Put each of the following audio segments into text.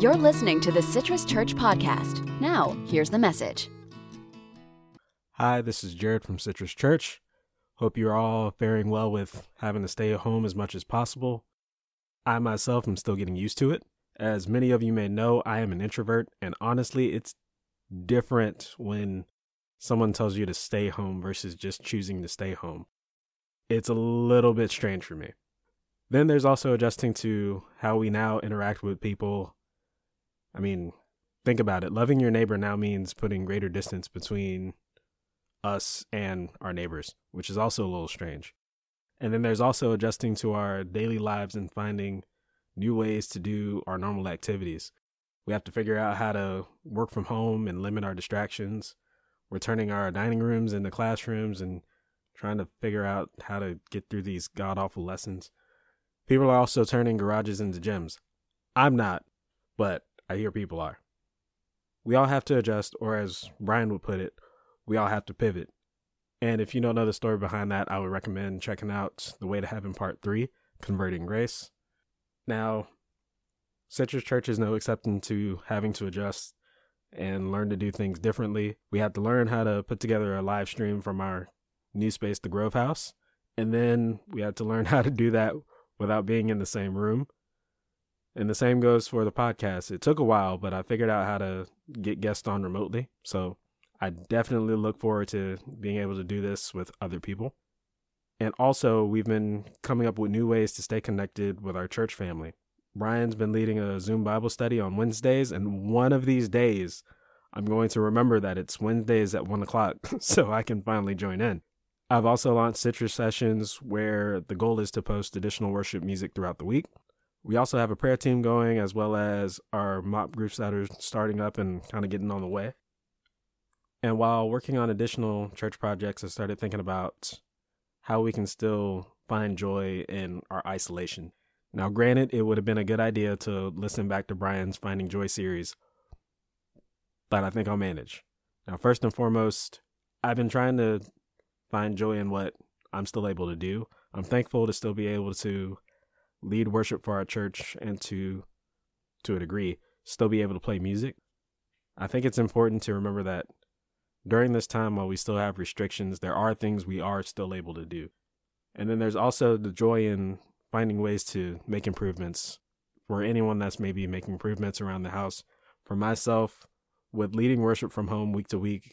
You're listening to the Citrus Church Podcast. Now, here's the message. Hi, this is Jared from Citrus Church. Hope you're all faring well with having to stay at home as much as possible. I myself am still getting used to it. As many of you may know, I am an introvert, and honestly, it's different when someone tells you to stay home versus just choosing to stay home. It's a little bit strange for me. Then there's also adjusting to how we now interact with people. I mean, think about it. Loving your neighbor now means putting greater distance between us and our neighbors, which is also a little strange. And then there's also adjusting to our daily lives and finding new ways to do our normal activities. We have to figure out how to work from home and limit our distractions. We're turning our dining rooms into classrooms and trying to figure out how to get through these god awful lessons. People are also turning garages into gyms. I'm not, but I hear people are. We all have to adjust, or as Brian would put it, we all have to pivot. And if you don't know the story behind that, I would recommend checking out The Way to Heaven Part 3, Converting Grace. Now, Citrus Church is no exception to having to adjust and learn to do things differently. We had to learn how to put together a live stream from our new space, the Grove House. And then we had to learn how to do that without being in the same room. And the same goes for the podcast. It took a while, but I figured out how to get guests on remotely. So I definitely look forward to being able to do this with other people. And also, we've been coming up with new ways to stay connected with our church family. Brian's been leading a Zoom Bible study on Wednesdays, and one of these days, I'm going to remember that it's Wednesdays at one o'clock so I can finally join in. I've also launched Citrus Sessions where the goal is to post additional worship music throughout the week. We also have a prayer team going as well as our mop groups that are starting up and kind of getting on the way. And while working on additional church projects, I started thinking about how we can still find joy in our isolation. Now, granted, it would have been a good idea to listen back to Brian's Finding Joy series, but I think I'll manage. Now, first and foremost, I've been trying to find joy in what I'm still able to do. I'm thankful to still be able to lead worship for our church and to to a degree still be able to play music. I think it's important to remember that during this time while we still have restrictions, there are things we are still able to do. And then there's also the joy in finding ways to make improvements for anyone that's maybe making improvements around the house. For myself, with leading worship from home week to week,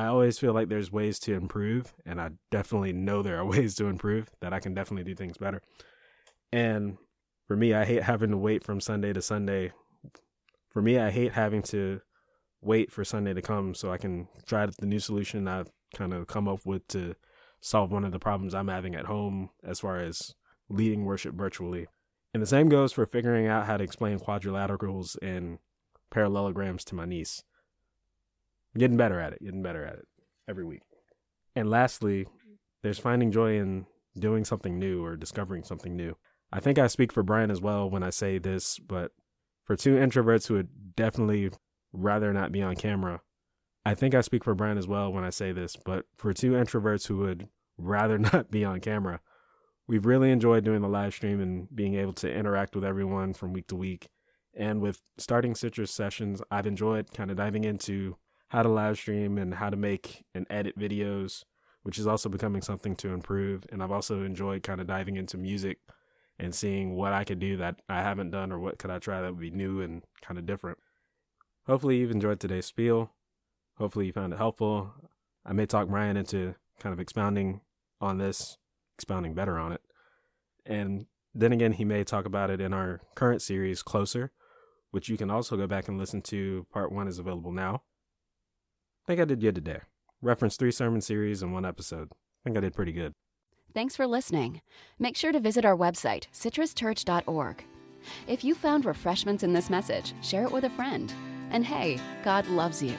I always feel like there's ways to improve, and I definitely know there are ways to improve that I can definitely do things better. And for me, I hate having to wait from Sunday to Sunday. For me, I hate having to wait for Sunday to come so I can try the new solution I've kind of come up with to solve one of the problems I'm having at home as far as leading worship virtually. And the same goes for figuring out how to explain quadrilaterals and parallelograms to my niece. Getting better at it, getting better at it every week. And lastly, there's finding joy in doing something new or discovering something new. I think I speak for Brian as well when I say this, but for two introverts who would definitely rather not be on camera, I think I speak for Brian as well when I say this, but for two introverts who would rather not be on camera, we've really enjoyed doing the live stream and being able to interact with everyone from week to week. And with starting Citrus sessions, I've enjoyed kind of diving into how to live stream and how to make and edit videos, which is also becoming something to improve. And I've also enjoyed kind of diving into music and seeing what I could do that I haven't done or what could I try that would be new and kind of different. Hopefully you've enjoyed today's spiel. Hopefully you found it helpful. I may talk Ryan into kind of expounding on this, expounding better on it. And then again, he may talk about it in our current series, Closer, which you can also go back and listen to. Part one is available now. I think I did good today. Reference three sermon series in one episode. I think I did pretty good. Thanks for listening. Make sure to visit our website, citruschurch.org. If you found refreshments in this message, share it with a friend. And hey, God loves you.